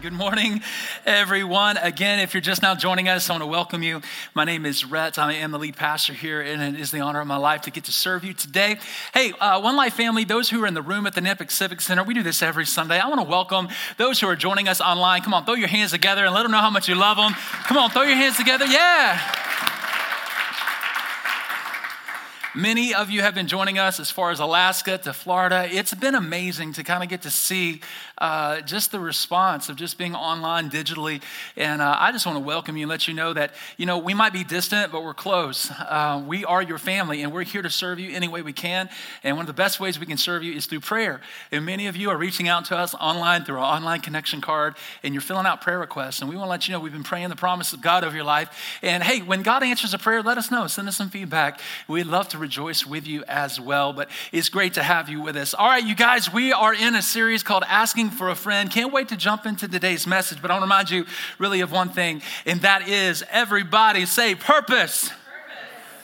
Good morning, everyone. Again, if you're just now joining us, I want to welcome you. My name is Rhett. I am the lead pastor here, and it is the honor of my life to get to serve you today. Hey, uh, One Life family, those who are in the room at the NEPIC Civic Center, we do this every Sunday. I want to welcome those who are joining us online. Come on, throw your hands together and let them know how much you love them. Come on, throw your hands together. Yeah. Many of you have been joining us as far as Alaska to Florida. It's been amazing to kind of get to see uh, just the response of just being online digitally. And uh, I just want to welcome you and let you know that, you know, we might be distant, but we're close. Uh, we are your family, and we're here to serve you any way we can. And one of the best ways we can serve you is through prayer. And many of you are reaching out to us online through our online connection card, and you're filling out prayer requests. And we want to let you know we've been praying the promise of God over your life. And hey, when God answers a prayer, let us know. Send us some feedback. We'd love to rejoice with you as well. But it's great to have you with us. All right, you guys, we are in a series called Asking for a Friend. Can't wait to jump into today's message, but I want to remind you really of one thing, and that is everybody say purpose.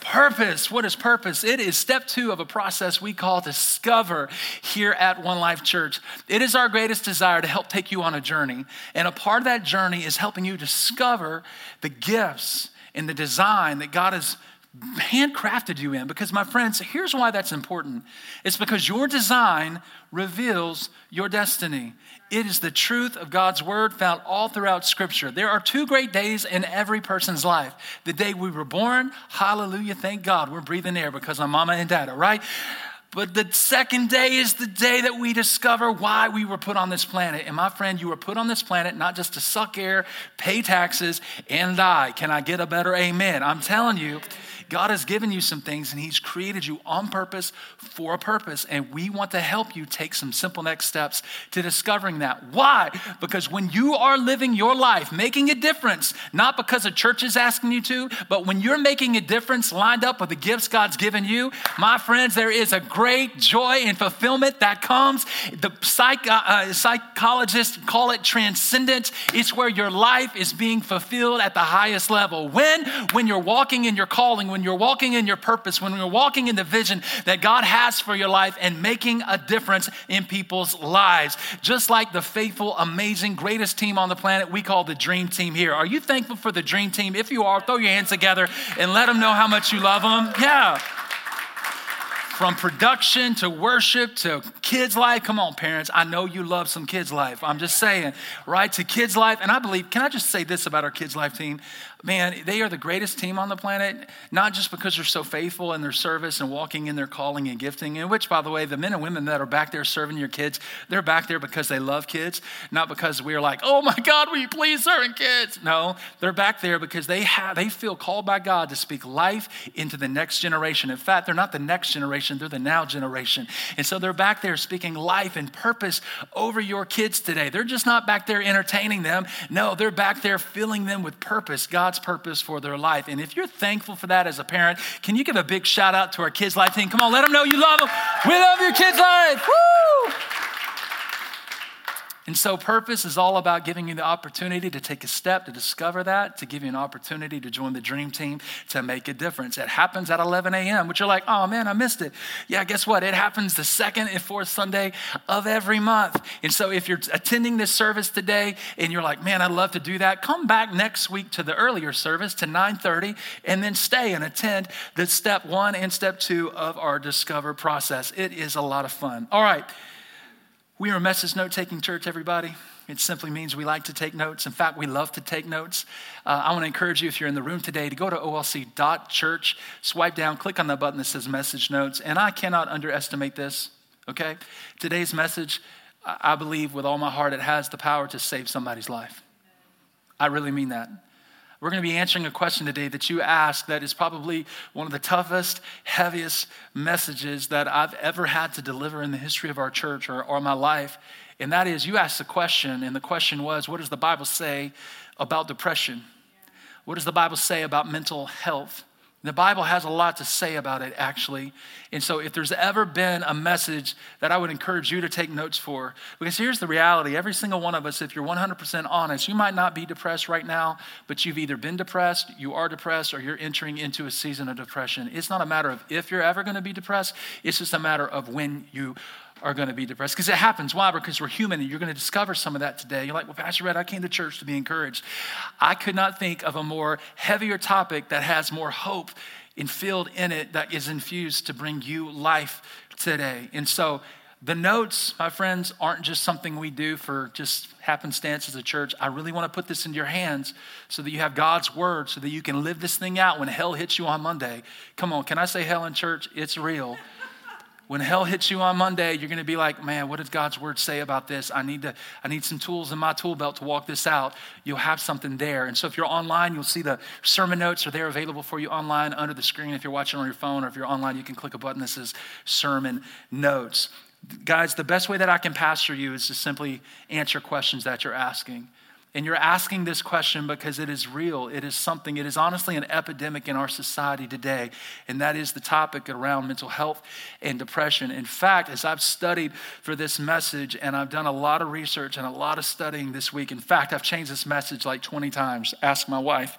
Purpose. What is purpose? It is step two of a process we call discover here at One Life Church. It is our greatest desire to help take you on a journey. And a part of that journey is helping you discover the gifts and the design that God has handcrafted you in. Because, my friends, here's why that's important it's because your design reveals your destiny. It is the truth of God's word found all throughout Scripture. There are two great days in every person's life the day we were born, hallelujah, thank God, we're breathing air because I'm mama and dada, right? But the second day is the day that we discover why we were put on this planet. And my friend, you were put on this planet not just to suck air, pay taxes, and die. Can I get a better amen? I'm telling you. God has given you some things and He's created you on purpose for a purpose. And we want to help you take some simple next steps to discovering that. Why? Because when you are living your life, making a difference, not because a church is asking you to, but when you're making a difference lined up with the gifts God's given you, my friends, there is a great joy and fulfillment that comes. The psych, uh, uh psychologists call it transcendence. It's where your life is being fulfilled at the highest level. When? When you're walking in your calling, when you're walking in your purpose, when you're walking in the vision that God has for your life and making a difference in people's lives. Just like the faithful, amazing, greatest team on the planet we call the Dream Team here. Are you thankful for the Dream Team? If you are, throw your hands together and let them know how much you love them. Yeah from production to worship to kids' life. Come on, parents. I know you love some kids' life. I'm just saying, right? To kids' life. And I believe, can I just say this about our kids' life team? Man, they are the greatest team on the planet, not just because they're so faithful in their service and walking in their calling and gifting, in which, by the way, the men and women that are back there serving your kids, they're back there because they love kids, not because we are like, oh my God, will you please serving kids? No, they're back there because they have they feel called by God to speak life into the next generation. In fact, they're not the next generation, they're the now generation. And so they're back there speaking life and purpose over your kids today. They're just not back there entertaining them. No, they're back there filling them with purpose, God's God's purpose for their life. And if you're thankful for that as a parent, can you give a big shout out to our kids' life team? Come on, let them know you love them. We love your kids' life. Woo! And so, purpose is all about giving you the opportunity to take a step to discover that, to give you an opportunity to join the dream team to make a difference. It happens at 11 a.m., which you're like, oh man, I missed it. Yeah, guess what? It happens the second and fourth Sunday of every month. And so, if you're attending this service today and you're like, man, I'd love to do that, come back next week to the earlier service to 9:30, and then stay and attend the step one and step two of our Discover process. It is a lot of fun. All right. We are a message note taking church, everybody. It simply means we like to take notes. In fact, we love to take notes. Uh, I want to encourage you, if you're in the room today, to go to olc.church, swipe down, click on the button that says message notes. And I cannot underestimate this, okay? Today's message, I believe with all my heart, it has the power to save somebody's life. I really mean that. We're going to be answering a question today that you asked that is probably one of the toughest, heaviest messages that I've ever had to deliver in the history of our church or, or my life. And that is, you asked the question, and the question was, what does the Bible say about depression? What does the Bible say about mental health? The Bible has a lot to say about it, actually. And so, if there's ever been a message that I would encourage you to take notes for, because here's the reality every single one of us, if you're 100% honest, you might not be depressed right now, but you've either been depressed, you are depressed, or you're entering into a season of depression. It's not a matter of if you're ever going to be depressed, it's just a matter of when you are going to be depressed. Because it happens. Why? Because we're human and you're going to discover some of that today. You're like, well, Pastor Rhett, I came to church to be encouraged. I could not think of a more heavier topic that has more hope infilled in it that is infused to bring you life today. And so the notes, my friends, aren't just something we do for just happenstance as a church. I really want to put this into your hands so that you have God's word, so that you can live this thing out when hell hits you on Monday. Come on, can I say hell in church? It's real. When hell hits you on Monday, you're going to be like, man, what does God's word say about this? I need, to, I need some tools in my tool belt to walk this out. You'll have something there. And so if you're online, you'll see the sermon notes are there available for you online under the screen. If you're watching on your phone or if you're online, you can click a button that says sermon notes. Guys, the best way that I can pastor you is to simply answer questions that you're asking. And you're asking this question because it is real. It is something, it is honestly an epidemic in our society today. And that is the topic around mental health and depression. In fact, as I've studied for this message and I've done a lot of research and a lot of studying this week, in fact, I've changed this message like 20 times. Ask my wife.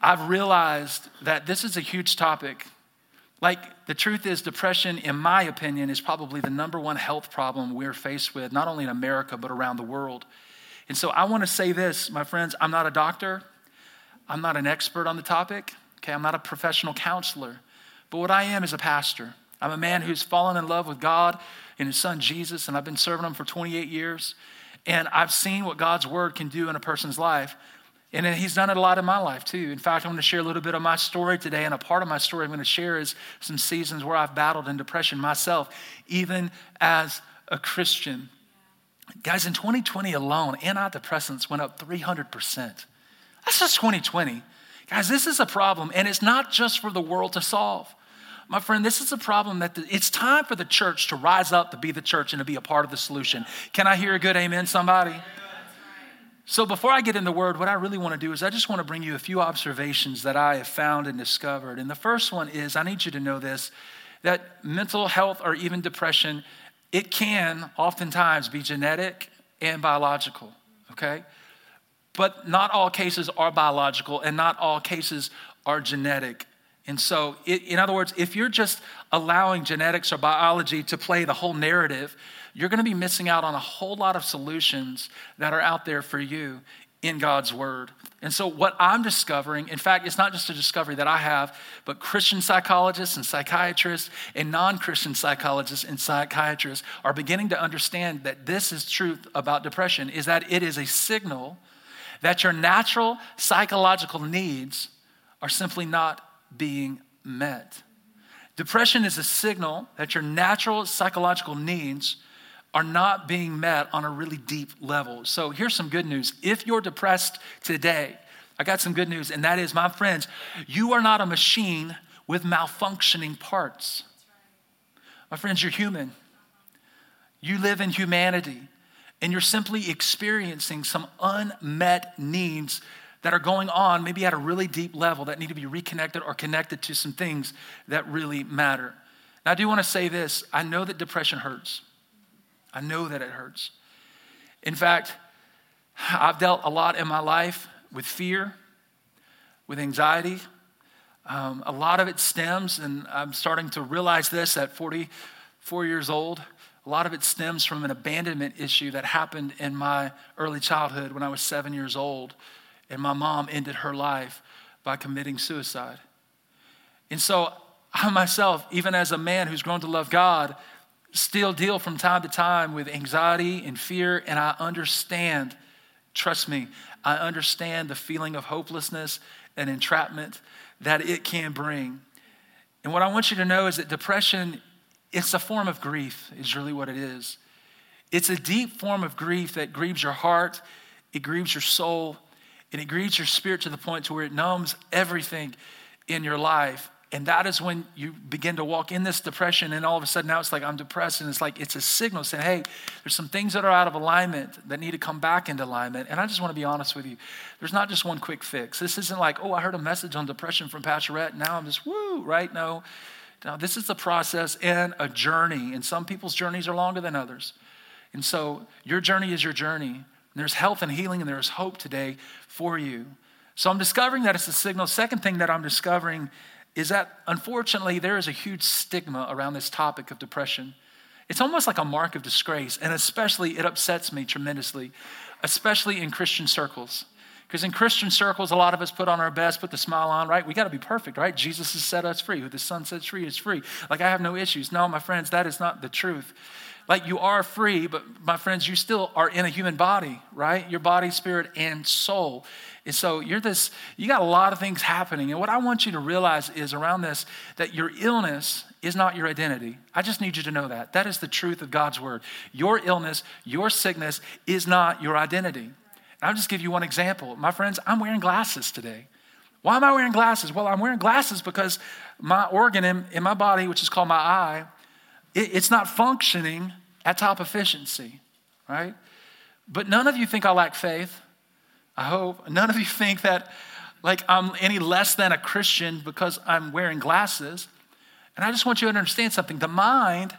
I've realized that this is a huge topic. Like, the truth is, depression, in my opinion, is probably the number one health problem we're faced with, not only in America, but around the world. And so I want to say this, my friends I'm not a doctor, I'm not an expert on the topic, okay? I'm not a professional counselor. But what I am is a pastor. I'm a man who's fallen in love with God and his son Jesus, and I've been serving him for 28 years. And I've seen what God's word can do in a person's life. And he's done it a lot in my life too. In fact, I'm going to share a little bit of my story today. And a part of my story I'm going to share is some seasons where I've battled in depression myself, even as a Christian. Guys, in 2020 alone, antidepressants went up 300%. That's just 2020. Guys, this is a problem, and it's not just for the world to solve. My friend, this is a problem that the, it's time for the church to rise up to be the church and to be a part of the solution. Can I hear a good amen, somebody? So, before I get in the word, what I really want to do is I just want to bring you a few observations that I have found and discovered. And the first one is I need you to know this that mental health or even depression it can oftentimes be genetic and biological, okay? But not all cases are biological and not all cases are genetic. And so, it, in other words, if you're just allowing genetics or biology to play the whole narrative, you're going to be missing out on a whole lot of solutions that are out there for you in God's word. And so, what I'm discovering, in fact, it's not just a discovery that I have, but Christian psychologists and psychiatrists and non Christian psychologists and psychiatrists are beginning to understand that this is truth about depression is that it is a signal that your natural psychological needs are simply not being met. Depression is a signal that your natural psychological needs are not being met on a really deep level. So here's some good news. If you're depressed today, I got some good news, and that is, my friends, you are not a machine with malfunctioning parts. My friends, you're human. You live in humanity, and you're simply experiencing some unmet needs that are going on, maybe at a really deep level, that need to be reconnected or connected to some things that really matter. Now, I do want to say this I know that depression hurts. I know that it hurts. In fact, I've dealt a lot in my life with fear, with anxiety. Um, a lot of it stems, and I'm starting to realize this at 44 years old. A lot of it stems from an abandonment issue that happened in my early childhood when I was seven years old, and my mom ended her life by committing suicide. And so, I myself, even as a man who's grown to love God, still deal from time to time with anxiety and fear, and I understand, trust me, I understand the feeling of hopelessness and entrapment that it can bring. And what I want you to know is that depression, it's a form of grief, is really what it is. It's a deep form of grief that grieves your heart, it grieves your soul, and it grieves your spirit to the point to where it numbs everything in your life. And that is when you begin to walk in this depression, and all of a sudden now it's like I'm depressed, and it's like it's a signal saying, hey, there's some things that are out of alignment that need to come back into alignment. And I just want to be honest with you. There's not just one quick fix. This isn't like, oh, I heard a message on depression from Pastor Rhett, now I'm just woo, right? No. Now, this is a process and a journey, and some people's journeys are longer than others. And so your journey is your journey. And There's health and healing, and there's hope today for you. So I'm discovering that it's a signal. Second thing that I'm discovering is that unfortunately there is a huge stigma around this topic of depression. It's almost like a mark of disgrace, and especially it upsets me tremendously, especially in Christian circles. Because in Christian circles, a lot of us put on our best, put the smile on, right? We got to be perfect, right? Jesus has set us free. Who the Son sets free is free. Like, I have no issues. No, my friends, that is not the truth. Like, you are free, but my friends, you still are in a human body, right? Your body, spirit, and soul. And so you're this, you got a lot of things happening. And what I want you to realize is around this that your illness is not your identity. I just need you to know that. That is the truth of God's word. Your illness, your sickness is not your identity. I'll just give you one example. My friends, I'm wearing glasses today. Why am I wearing glasses? Well, I'm wearing glasses because my organ in, in my body, which is called my eye, it, it's not functioning at top efficiency, right? But none of you think I lack faith. I hope none of you think that like I'm any less than a Christian because I'm wearing glasses. And I just want you to understand something. The mind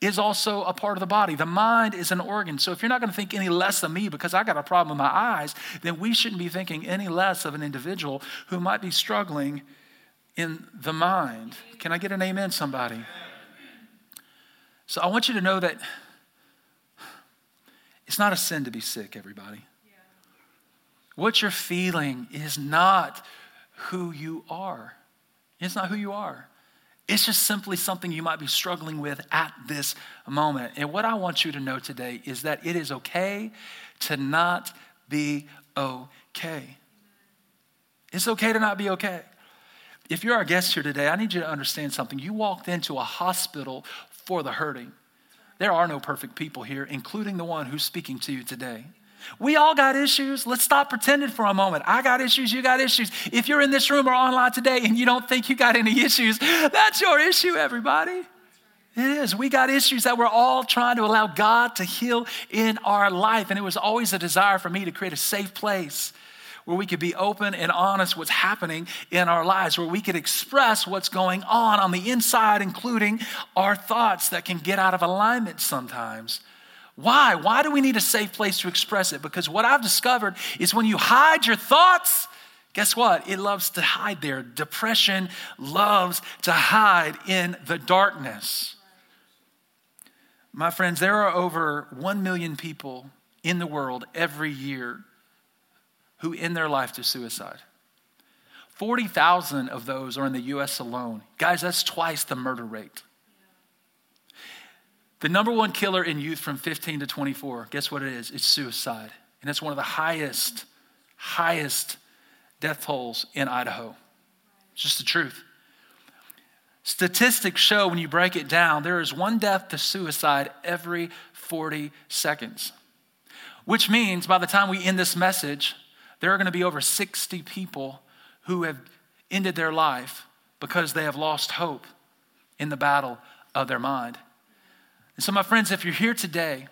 is also a part of the body. The mind is an organ. So if you're not going to think any less of me because I got a problem with my eyes, then we shouldn't be thinking any less of an individual who might be struggling in the mind. Can I get an amen, somebody? So I want you to know that it's not a sin to be sick, everybody. What you're feeling is not who you are. It's not who you are. It's just simply something you might be struggling with at this moment. And what I want you to know today is that it is okay to not be okay. It's okay to not be okay. If you're our guest here today, I need you to understand something. You walked into a hospital for the hurting. There are no perfect people here, including the one who's speaking to you today. We all got issues. Let's stop pretending for a moment. I got issues, you got issues. If you're in this room or online today and you don't think you got any issues, that's your issue, everybody. It is. We got issues that we're all trying to allow God to heal in our life. And it was always a desire for me to create a safe place where we could be open and honest what's happening in our lives, where we could express what's going on on the inside, including our thoughts that can get out of alignment sometimes. Why? Why do we need a safe place to express it? Because what I've discovered is when you hide your thoughts, guess what? It loves to hide there. Depression loves to hide in the darkness. My friends, there are over 1 million people in the world every year who end their life to suicide. 40,000 of those are in the US alone. Guys, that's twice the murder rate. The number one killer in youth from 15 to 24, guess what it is? It's suicide. And it's one of the highest, highest death tolls in Idaho. It's just the truth. Statistics show when you break it down, there is one death to suicide every 40 seconds. Which means by the time we end this message, there are going to be over 60 people who have ended their life because they have lost hope in the battle of their mind. And so, my friends, if you're here today,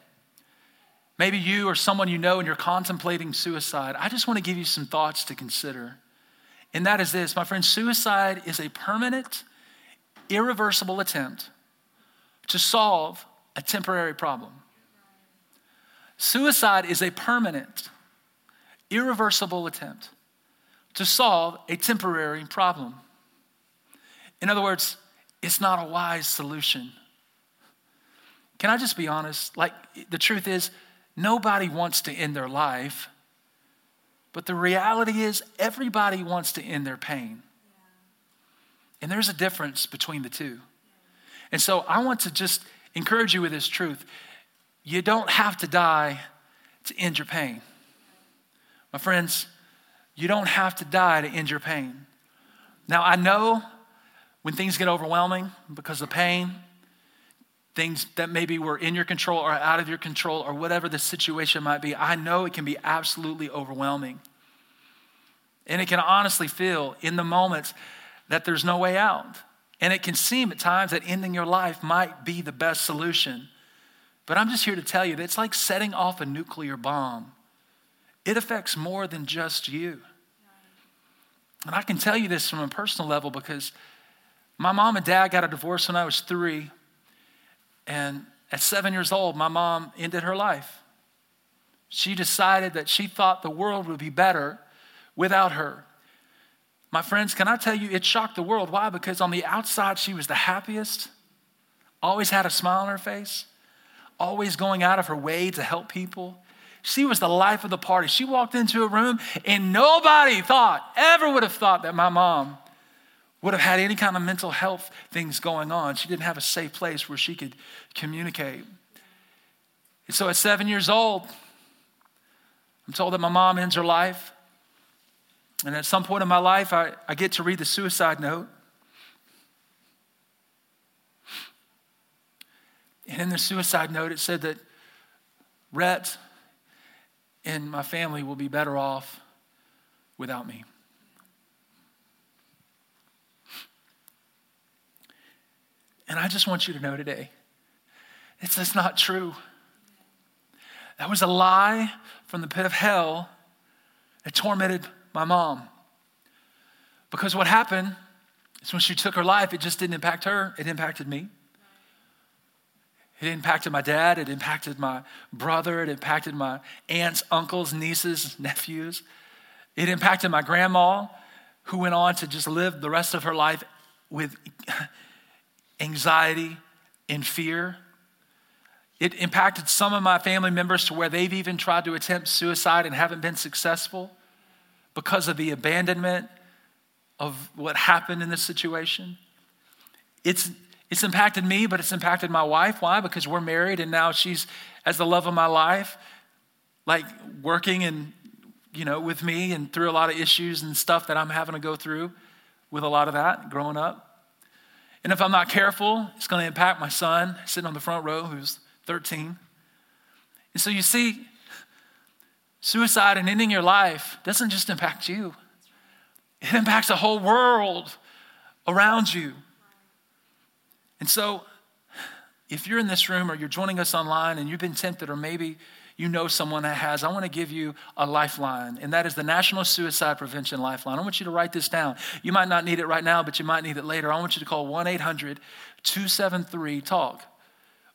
maybe you or someone you know and you're contemplating suicide, I just want to give you some thoughts to consider. And that is this, my friends suicide is a permanent, irreversible attempt to solve a temporary problem. Suicide is a permanent, irreversible attempt to solve a temporary problem. In other words, it's not a wise solution. Can I just be honest? Like, the truth is, nobody wants to end their life, but the reality is, everybody wants to end their pain. And there's a difference between the two. And so I want to just encourage you with this truth. You don't have to die to end your pain. My friends, you don't have to die to end your pain. Now, I know when things get overwhelming because of pain, things that maybe were in your control or out of your control or whatever the situation might be, I know it can be absolutely overwhelming. And it can honestly feel in the moments that there's no way out. And it can seem at times that ending your life might be the best solution. But I'm just here to tell you that it's like setting off a nuclear bomb. It affects more than just you. And I can tell you this from a personal level because my mom and dad got a divorce when I was three. And at seven years old, my mom ended her life. She decided that she thought the world would be better without her. My friends, can I tell you, it shocked the world. Why? Because on the outside, she was the happiest, always had a smile on her face, always going out of her way to help people. She was the life of the party. She walked into a room and nobody thought, ever would have thought that my mom would have had any kind of mental health things going on. She didn't have a safe place where she could communicate. And so at seven years old, I'm told that my mom ends her life. And at some point in my life, I, I get to read the suicide note. And in the suicide note, it said that Rhett and my family will be better off without me. And I just want you to know today it's just not true. That was a lie from the pit of hell that tormented my mom. Because what happened is when she took her life, it just didn't impact her, it impacted me. It impacted my dad, it impacted my brother, it impacted my aunts, uncles, nieces, nephews. It impacted my grandma, who went on to just live the rest of her life with anxiety and fear. It impacted some of my family members to where they've even tried to attempt suicide and haven't been successful because of the abandonment of what happened in this situation. It's, it's impacted me, but it's impacted my wife. Why? Because we're married and now she's as the love of my life, like working and, you know, with me and through a lot of issues and stuff that I'm having to go through with a lot of that growing up. And if I'm not careful, it's going to impact my son sitting on the front row who's 13. And so you see, Suicide and ending your life doesn't just impact you, it impacts the whole world around you. And so, if you're in this room or you're joining us online and you've been tempted, or maybe you know someone that has, I want to give you a lifeline, and that is the National Suicide Prevention Lifeline. I want you to write this down. You might not need it right now, but you might need it later. I want you to call 1 800 273 TALK.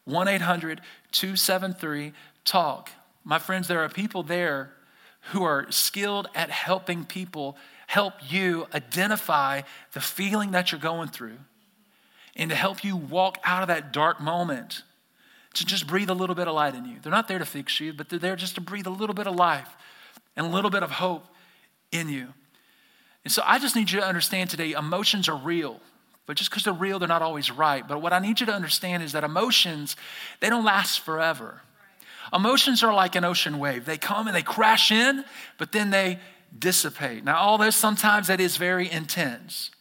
1 800 273 TALK. My friends, there are people there who are skilled at helping people help you identify the feeling that you're going through and to help you walk out of that dark moment to just breathe a little bit of light in you. They're not there to fix you, but they're there just to breathe a little bit of life and a little bit of hope in you. And so I just need you to understand today emotions are real. But just because they're real, they're not always right. But what I need you to understand is that emotions, they don't last forever. Emotions are like an ocean wave. They come and they crash in, but then they dissipate. Now, all this sometimes that is very intense.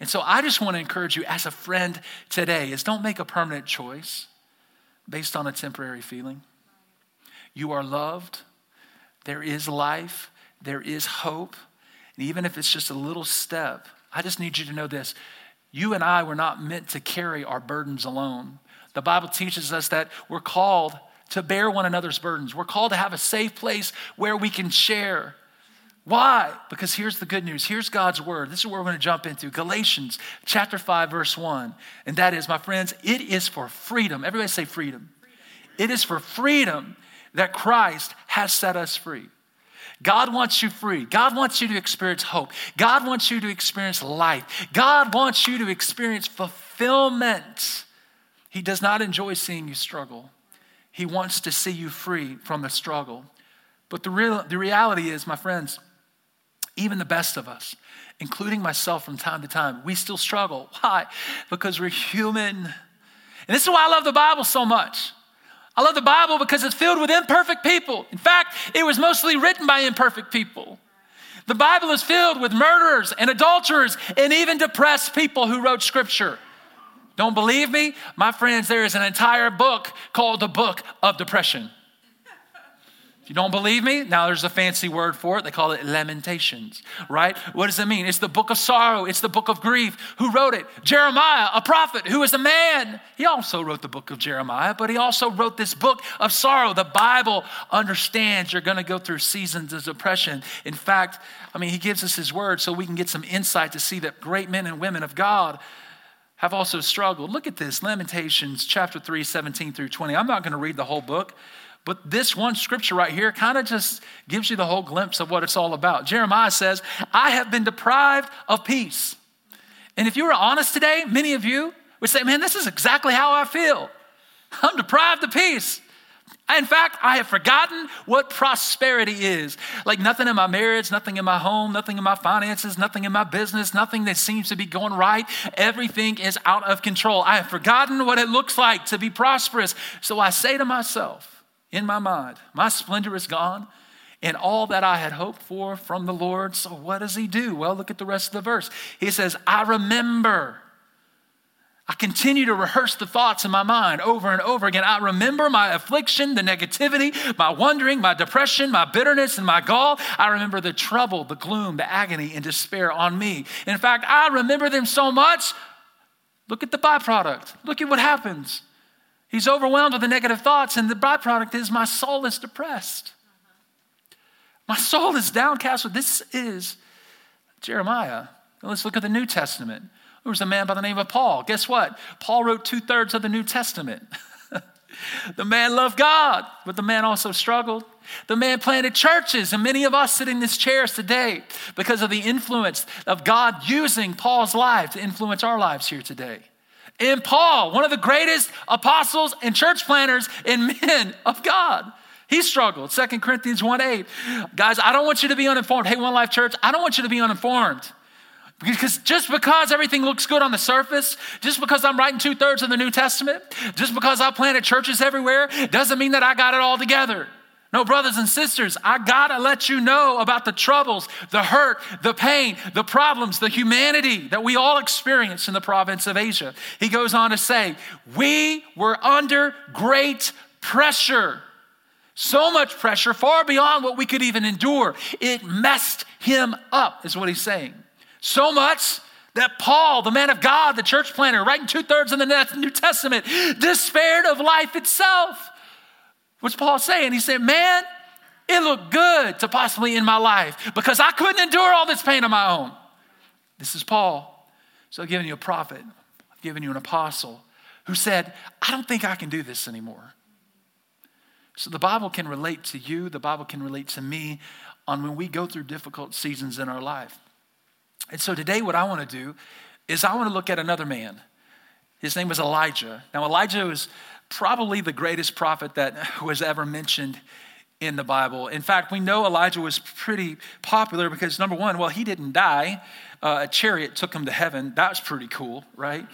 And so I just want to encourage you as a friend today is don't make a permanent choice based on a temporary feeling. You are loved. There is life. There is hope. And even if it's just a little step, I just need you to know this. You and I were not meant to carry our burdens alone. The Bible teaches us that we're called to bear one another's burdens. We're called to have a safe place where we can share. Why? Because here's the good news. Here's God's word. This is where we're going to jump into Galatians chapter 5 verse 1. And that is, my friends, it is for freedom. Everybody say freedom. freedom. It is for freedom that Christ has set us free. God wants you free. God wants you to experience hope. God wants you to experience life. God wants you to experience fulfillment. He does not enjoy seeing you struggle. He wants to see you free from the struggle. But the, real, the reality is, my friends, even the best of us, including myself from time to time, we still struggle. Why? Because we're human. And this is why I love the Bible so much. I love the Bible because it's filled with imperfect people. In fact, it was mostly written by imperfect people. The Bible is filled with murderers and adulterers and even depressed people who wrote scripture. Don't believe me? My friends, there is an entire book called the Book of Depression. You don't believe me? Now there's a fancy word for it. They call it lamentations, right? What does it mean? It's the book of sorrow, it's the book of grief. Who wrote it? Jeremiah, a prophet who is a man. He also wrote the book of Jeremiah, but he also wrote this book of sorrow. The Bible understands you're going to go through seasons of depression. In fact, I mean, he gives us his word so we can get some insight to see that great men and women of God have also struggled. Look at this Lamentations chapter 3, 17 through 20. I'm not going to read the whole book. But this one scripture right here kind of just gives you the whole glimpse of what it's all about. Jeremiah says, I have been deprived of peace. And if you were honest today, many of you would say, Man, this is exactly how I feel. I'm deprived of peace. In fact, I have forgotten what prosperity is. Like nothing in my marriage, nothing in my home, nothing in my finances, nothing in my business, nothing that seems to be going right. Everything is out of control. I have forgotten what it looks like to be prosperous. So I say to myself, in my mind. My splendor is gone and all that I had hoped for from the Lord. So, what does he do? Well, look at the rest of the verse. He says, I remember. I continue to rehearse the thoughts in my mind over and over again. I remember my affliction, the negativity, my wondering, my depression, my bitterness, and my gall. I remember the trouble, the gloom, the agony, and despair on me. In fact, I remember them so much. Look at the byproduct. Look at what happens. He's overwhelmed with the negative thoughts, and the byproduct is my soul is depressed. My soul is downcast. This is Jeremiah. Let's look at the New Testament. There was a man by the name of Paul. Guess what? Paul wrote two thirds of the New Testament. the man loved God, but the man also struggled. The man planted churches, and many of us sit in these chairs today because of the influence of God using Paul's life to influence our lives here today in Paul, one of the greatest apostles and church planners and men of God. He struggled. 2 Corinthians 1 8. Guys, I don't want you to be uninformed. Hey, One Life Church, I don't want you to be uninformed. Because just because everything looks good on the surface, just because I'm writing two thirds of the New Testament, just because I planted churches everywhere, doesn't mean that I got it all together. No, brothers and sisters, I gotta let you know about the troubles, the hurt, the pain, the problems, the humanity that we all experience in the province of Asia. He goes on to say, We were under great pressure. So much pressure, far beyond what we could even endure. It messed him up, is what he's saying. So much that Paul, the man of God, the church planner, writing two thirds of the New Testament, despaired of life itself. What's Paul saying? He said, Man, it looked good to possibly end my life because I couldn't endure all this pain on my own. This is Paul. So I've given you a prophet, I've given you an apostle who said, I don't think I can do this anymore. So the Bible can relate to you, the Bible can relate to me on when we go through difficult seasons in our life. And so today, what I want to do is I want to look at another man. His name was Elijah. Now, Elijah was probably the greatest prophet that was ever mentioned in the Bible. In fact, we know Elijah was pretty popular because, number one, well, he didn't die. Uh, a chariot took him to heaven. That was pretty cool, right?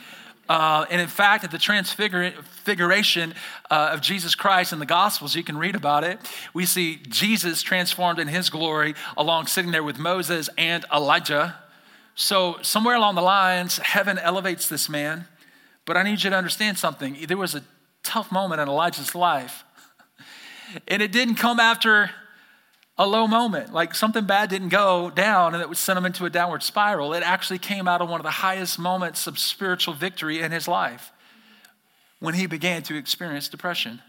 Uh, and in fact, at the transfiguration uh, of Jesus Christ in the Gospels, you can read about it. We see Jesus transformed in his glory along sitting there with Moses and Elijah. So, somewhere along the lines, heaven elevates this man. But I need you to understand something. There was a tough moment in Elijah's life. And it didn't come after a low moment, like something bad didn't go down and it would send him into a downward spiral. It actually came out of one of the highest moments of spiritual victory in his life when he began to experience depression.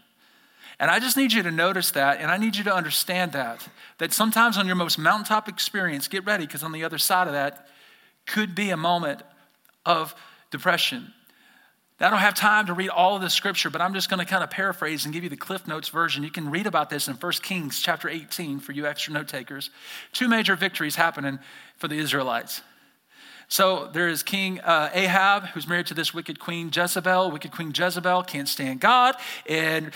And I just need you to notice that, and I need you to understand that. That sometimes on your most mountaintop experience, get ready, because on the other side of that could be a moment of depression. I don't have time to read all of the scripture, but I'm just going to kind of paraphrase and give you the Cliff Notes version. You can read about this in 1 Kings chapter 18 for you extra note takers. Two major victories happening for the Israelites. So there is King uh, Ahab, who's married to this wicked queen Jezebel. Wicked queen Jezebel can't stand God and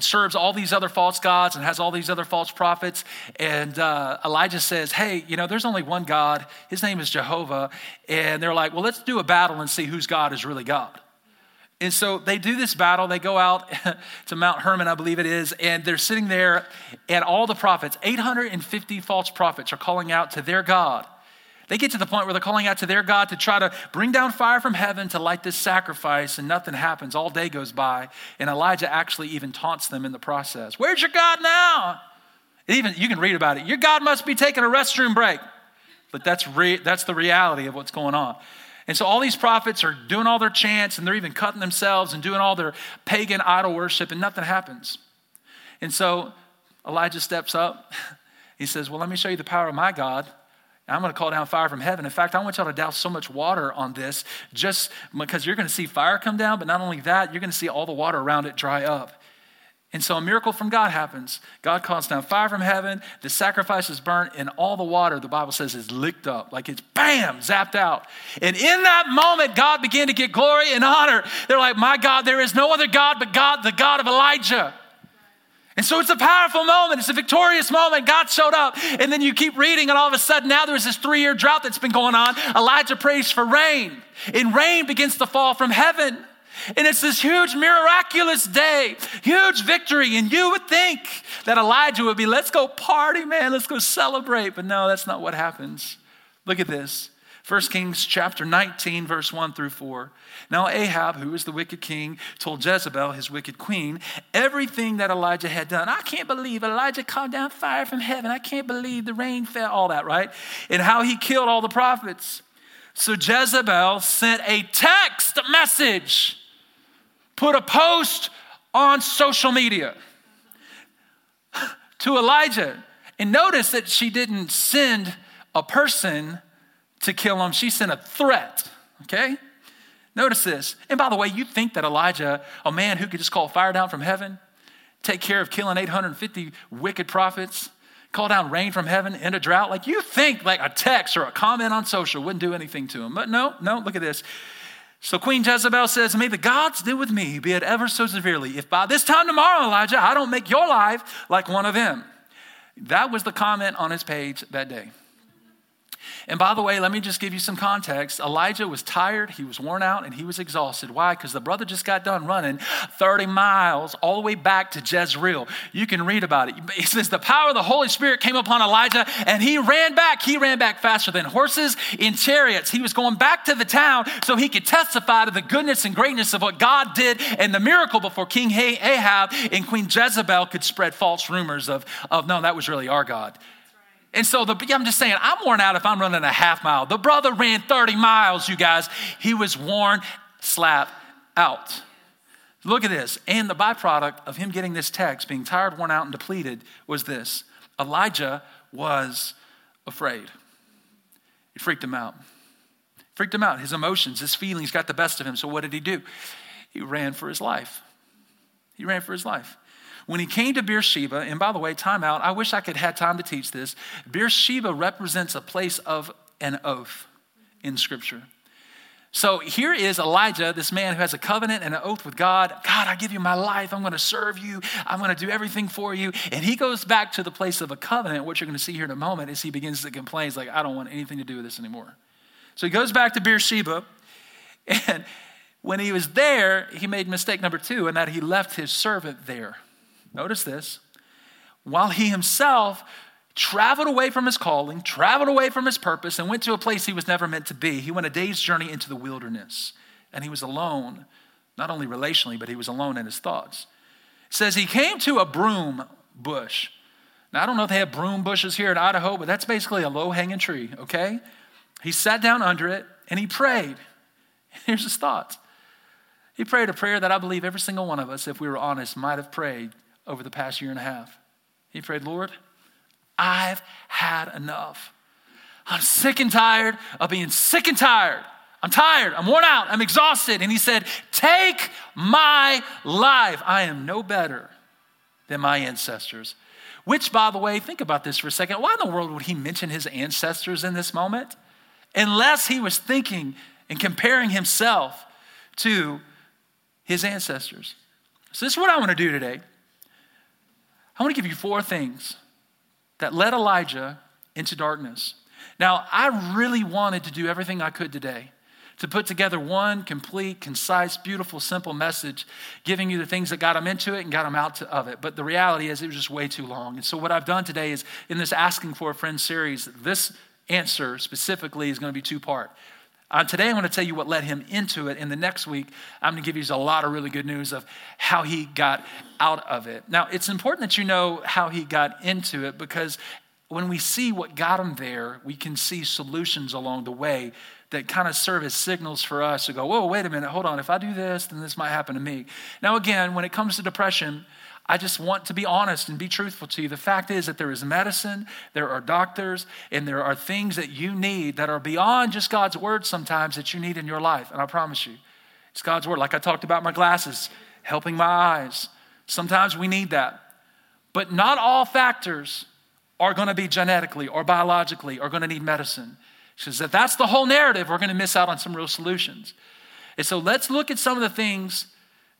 serves all these other false gods and has all these other false prophets. And uh, Elijah says, Hey, you know, there's only one God. His name is Jehovah. And they're like, Well, let's do a battle and see whose God is really God. And so they do this battle. They go out to Mount Hermon, I believe it is, and they're sitting there, and all the prophets, 850 false prophets, are calling out to their God. They get to the point where they're calling out to their God to try to bring down fire from heaven to light this sacrifice, and nothing happens. All day goes by, and Elijah actually even taunts them in the process. Where's your God now? Even you can read about it. Your God must be taking a restroom break. But that's, re- that's the reality of what's going on. And so all these prophets are doing all their chants and they're even cutting themselves and doing all their pagan idol worship and nothing happens. And so Elijah steps up. He says, Well, let me show you the power of my God. I'm going to call down fire from heaven. In fact, I want y'all to douse so much water on this just because you're going to see fire come down, but not only that, you're going to see all the water around it dry up. And so a miracle from God happens. God calls down fire from heaven, the sacrifice is burnt, and all the water, the Bible says, is licked up. Like it's bam, zapped out. And in that moment, God began to get glory and honor. They're like, My God, there is no other God but God, the God of Elijah. And so it's a powerful moment. It's a victorious moment. God showed up. And then you keep reading, and all of a sudden, now there's this three year drought that's been going on. Elijah prays for rain, and rain begins to fall from heaven. And it's this huge, miraculous day, huge victory. And you would think that Elijah would be, let's go party, man, let's go celebrate. But no, that's not what happens. Look at this. 1 Kings chapter 19, verse 1 through 4. Now, Ahab, who is the wicked king, told Jezebel, his wicked queen, everything that Elijah had done. I can't believe Elijah called down fire from heaven. I can't believe the rain fell, all that, right? And how he killed all the prophets. So Jezebel sent a text message put a post on social media to Elijah. And notice that she didn't send a person to kill him, she sent a threat, okay? Notice this. And by the way, you think that Elijah, a man who could just call fire down from heaven, take care of killing 850 wicked prophets, call down rain from heaven, end a drought, like you think like a text or a comment on social wouldn't do anything to him. But no, no, look at this. So Queen Jezebel says, May the gods deal with me, be it ever so severely, if by this time tomorrow, Elijah, I don't make your life like one of them. That was the comment on his page that day. And by the way, let me just give you some context. Elijah was tired, he was worn out, and he was exhausted. Why? Because the brother just got done running 30 miles all the way back to Jezreel. You can read about it. He says, The power of the Holy Spirit came upon Elijah, and he ran back. He ran back faster than horses in chariots. He was going back to the town so he could testify to the goodness and greatness of what God did and the miracle before King Ahab and Queen Jezebel could spread false rumors of, of no, that was really our God. And so the, I'm just saying, I'm worn out if I'm running a half mile. The brother ran 30 miles, you guys. He was worn, slap out. Look at this. And the byproduct of him getting this text, being tired, worn out, and depleted, was this Elijah was afraid. It freaked him out. It freaked him out. His emotions, his feelings got the best of him. So what did he do? He ran for his life. He ran for his life. When he came to Beersheba, and by the way, time out, I wish I could have time to teach this. Beersheba represents a place of an oath in Scripture. So here is Elijah, this man who has a covenant and an oath with God. God, I give you my life. I'm going to serve you. I'm going to do everything for you. And he goes back to the place of a covenant. What you're going to see here in a moment is he begins to complain. He's like, I don't want anything to do with this anymore. So he goes back to Beersheba. And when he was there, he made mistake number two, and that he left his servant there. Notice this. While he himself traveled away from his calling, traveled away from his purpose, and went to a place he was never meant to be, he went a day's journey into the wilderness. And he was alone, not only relationally, but he was alone in his thoughts. It says he came to a broom bush. Now, I don't know if they have broom bushes here in Idaho, but that's basically a low hanging tree, okay? He sat down under it and he prayed. Here's his thoughts. He prayed a prayer that I believe every single one of us, if we were honest, might have prayed over the past year and a half. He prayed, Lord, I've had enough. I'm sick and tired of being sick and tired. I'm tired. I'm worn out. I'm exhausted. And he said, Take my life. I am no better than my ancestors. Which, by the way, think about this for a second. Why in the world would he mention his ancestors in this moment? Unless he was thinking and comparing himself to his ancestors. So, this is what I want to do today. I want to give you four things that led Elijah into darkness. Now, I really wanted to do everything I could today to put together one complete, concise, beautiful, simple message, giving you the things that got him into it and got him out to, of it. But the reality is, it was just way too long. And so, what I've done today is in this Asking for a Friend series, this answer specifically is going to be two part. Uh, today, I'm going to tell you what led him into it. And the next week, I'm going to give you a lot of really good news of how he got out of it. Now, it's important that you know how he got into it because when we see what got him there, we can see solutions along the way that kind of serve as signals for us to go, whoa, wait a minute, hold on. If I do this, then this might happen to me. Now, again, when it comes to depression, I just want to be honest and be truthful to you. The fact is that there is medicine, there are doctors, and there are things that you need that are beyond just God's word sometimes that you need in your life. And I promise you, it's God's word. Like I talked about my glasses, helping my eyes. Sometimes we need that. But not all factors are going to be genetically or biologically or going to need medicine. Because if that's the whole narrative, we're going to miss out on some real solutions. And so let's look at some of the things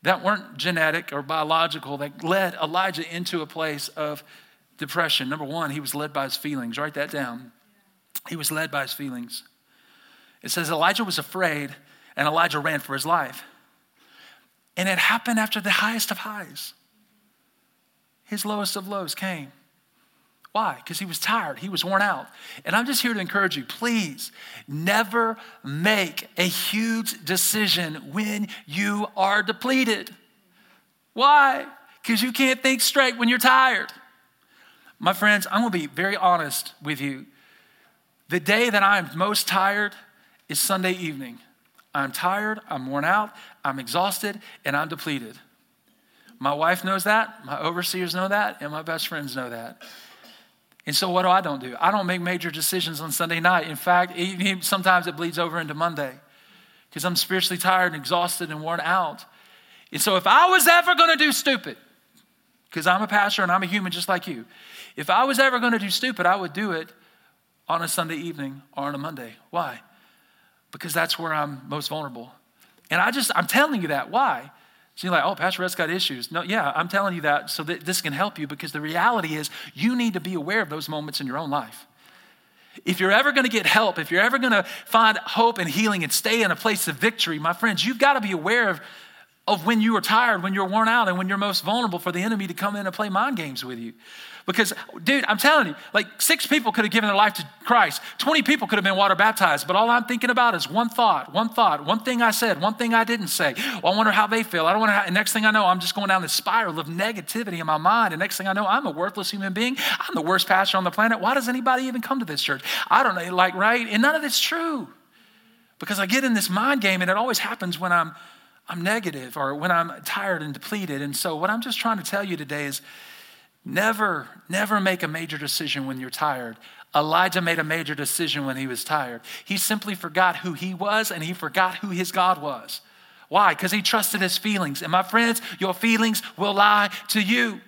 that weren't genetic or biological that led Elijah into a place of depression. Number one, he was led by his feelings. Write that down. He was led by his feelings. It says Elijah was afraid and Elijah ran for his life. And it happened after the highest of highs. His lowest of lows came. Why? Because he was tired, he was worn out. And I'm just here to encourage you please never make a huge decision when you are depleted. Why? Because you can't think straight when you're tired. My friends, I'm going to be very honest with you. The day that I'm most tired is Sunday evening. I'm tired, I'm worn out, I'm exhausted, and I'm depleted. My wife knows that, my overseers know that, and my best friends know that. And so, what do I don't do? I don't make major decisions on Sunday night. In fact, sometimes it bleeds over into Monday because I'm spiritually tired and exhausted and worn out. And so, if I was ever going to do stupid, because I'm a pastor and I'm a human just like you, if I was ever going to do stupid, I would do it on a Sunday evening or on a Monday. Why? Because that's where I'm most vulnerable. And I just, I'm telling you that. Why? So you're like, oh, Pastor Rhett's got issues. No, yeah, I'm telling you that so that this can help you because the reality is you need to be aware of those moments in your own life. If you're ever going to get help, if you're ever going to find hope and healing and stay in a place of victory, my friends, you've got to be aware of, of when you are tired, when you're worn out, and when you're most vulnerable for the enemy to come in and play mind games with you. Because, dude, I'm telling you, like six people could have given their life to Christ. 20 people could have been water baptized. But all I'm thinking about is one thought, one thought, one thing I said, one thing I didn't say. Well, I wonder how they feel. I don't how, and next thing I know, I'm just going down this spiral of negativity in my mind. And next thing I know, I'm a worthless human being. I'm the worst pastor on the planet. Why does anybody even come to this church? I don't know, like, right? And none of it's true. Because I get in this mind game, and it always happens when I'm I'm negative or when I'm tired and depleted. And so, what I'm just trying to tell you today is Never, never make a major decision when you're tired. Elijah made a major decision when he was tired. He simply forgot who he was and he forgot who his God was. Why? Because he trusted his feelings. And my friends, your feelings will lie to you.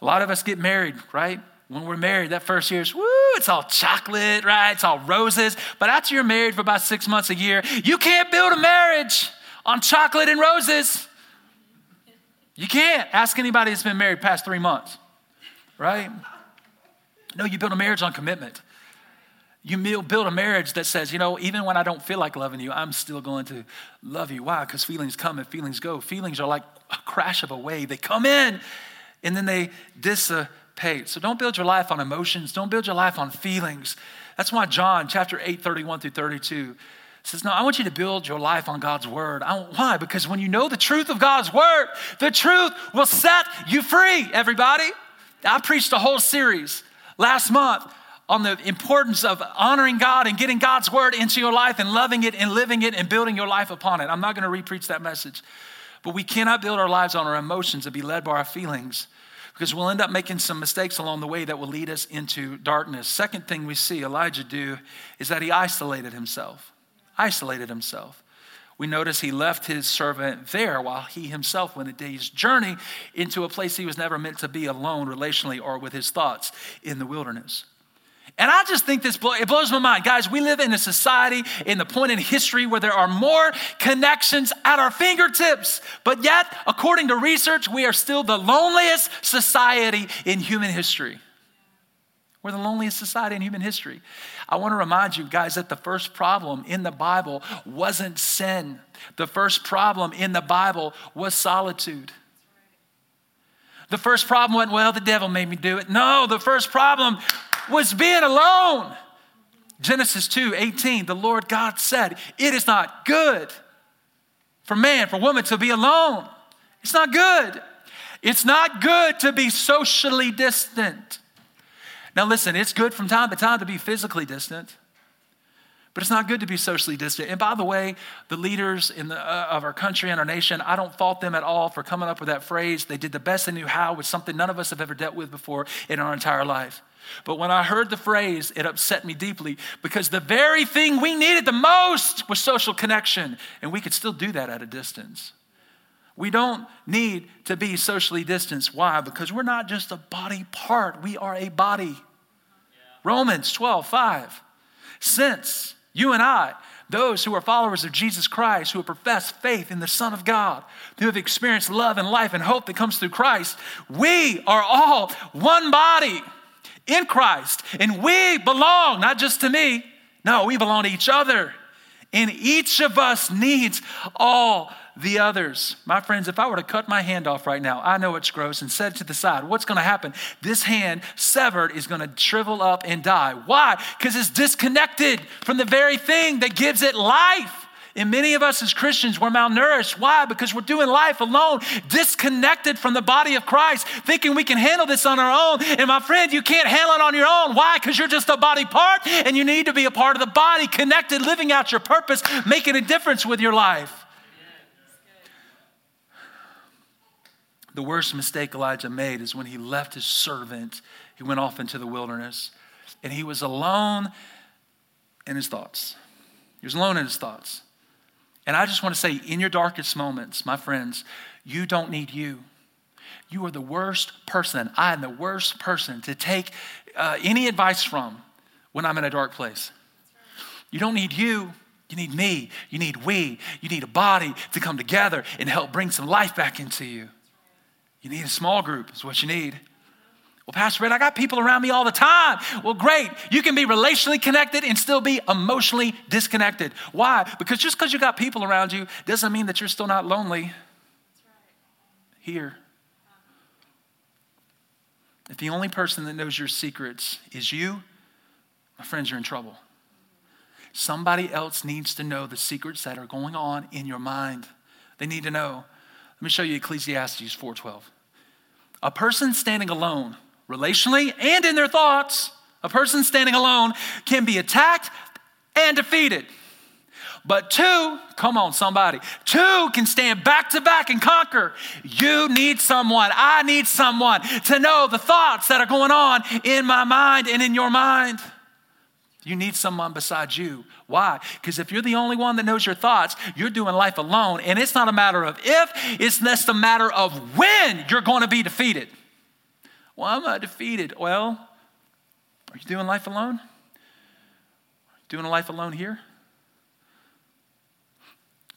A lot of us get married, right? When we're married, that first year is woo, it's all chocolate, right? It's all roses. But after you're married for about six months, a year, you can't build a marriage on chocolate and roses. You can't ask anybody that's been married past three months, right? No, you build a marriage on commitment. You build a marriage that says, you know, even when I don't feel like loving you, I'm still going to love you. Why? Because feelings come and feelings go. Feelings are like a crash of a wave. They come in and then they dissipate. So don't build your life on emotions. Don't build your life on feelings. That's why John chapter 8, 31 through 32 says, No, I want you to build your life on God's word. why? Because when you know the truth of God's word, the truth will set you free, everybody. I preached a whole series last month on the importance of honoring God and getting God's word into your life and loving it and living it and building your life upon it. I'm not going to repreach that message. But we cannot build our lives on our emotions and be led by our feelings because we'll end up making some mistakes along the way that will lead us into darkness. Second thing we see Elijah do is that he isolated himself isolated himself. We notice he left his servant there while he himself went a day's journey into a place he was never meant to be alone relationally or with his thoughts in the wilderness. And I just think this blow, it blows my mind. Guys, we live in a society in the point in history where there are more connections at our fingertips. But yet, according to research, we are still the loneliest society in human history. We're the loneliest society in human history. I want to remind you guys that the first problem in the Bible wasn't sin. The first problem in the Bible was solitude. The first problem wasn't, well, the devil made me do it. No, the first problem was being alone. Genesis 2 18, the Lord God said, It is not good for man, for woman to be alone. It's not good. It's not good to be socially distant. Now, listen, it's good from time to time to be physically distant, but it's not good to be socially distant. And by the way, the leaders in the, uh, of our country and our nation, I don't fault them at all for coming up with that phrase. They did the best they knew how with something none of us have ever dealt with before in our entire life. But when I heard the phrase, it upset me deeply because the very thing we needed the most was social connection, and we could still do that at a distance. We don't need to be socially distanced. Why? Because we're not just a body part, we are a body. Yeah. Romans 12, 5. Since you and I, those who are followers of Jesus Christ, who have professed faith in the Son of God, who have experienced love and life and hope that comes through Christ, we are all one body in Christ. And we belong not just to me, no, we belong to each other. And each of us needs all the others. My friends, if I were to cut my hand off right now, I know it's gross, and set it to the side, what's going to happen? This hand, severed, is going to shrivel up and die. Why? Because it's disconnected from the very thing that gives it life. And many of us as Christians, we're malnourished. Why? Because we're doing life alone, disconnected from the body of Christ, thinking we can handle this on our own. And my friend, you can't handle it on your own. Why? Because you're just a body part and you need to be a part of the body, connected, living out your purpose, making a difference with your life. The worst mistake Elijah made is when he left his servant. He went off into the wilderness and he was alone in his thoughts. He was alone in his thoughts. And I just want to say, in your darkest moments, my friends, you don't need you. You are the worst person. I am the worst person to take uh, any advice from when I'm in a dark place. You don't need you. You need me. You need we. You need a body to come together and help bring some life back into you. You need a small group, is what you need. Well, Pastor Rhett, I got people around me all the time. Well, great. You can be relationally connected and still be emotionally disconnected. Why? Because just because you got people around you doesn't mean that you're still not lonely here. If the only person that knows your secrets is you, my friends, you're in trouble. Somebody else needs to know the secrets that are going on in your mind. They need to know. Let me show you Ecclesiastes 4:12. A person standing alone, relationally and in their thoughts, a person standing alone can be attacked and defeated. But two, come on, somebody, two can stand back to back and conquer. You need someone, I need someone to know the thoughts that are going on in my mind and in your mind. You need someone besides you. Why? Because if you're the only one that knows your thoughts, you're doing life alone. And it's not a matter of if, it's just a matter of when you're going to be defeated. Well, I'm not defeated. Well, are you doing life alone? Doing a life alone here?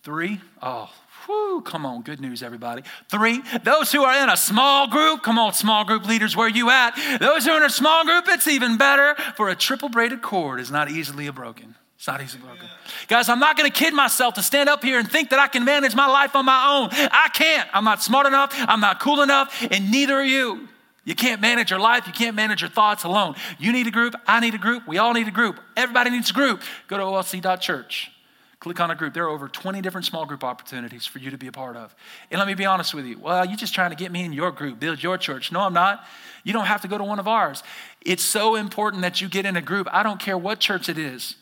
Three? Oh, Whew, come on, good news, everybody. Three, those who are in a small group, come on, small group leaders, where you at? Those who are in a small group, it's even better, for a triple braided cord is not easily broken. It's not easily broken. Guys, I'm not gonna kid myself to stand up here and think that I can manage my life on my own. I can't. I'm not smart enough, I'm not cool enough, and neither are you. You can't manage your life, you can't manage your thoughts alone. You need a group, I need a group, we all need a group. Everybody needs a group. Go to olc.church. Click on a group. There are over 20 different small group opportunities for you to be a part of. And let me be honest with you. Well, you're just trying to get me in your group, build your church. No, I'm not. You don't have to go to one of ours. It's so important that you get in a group. I don't care what church it is.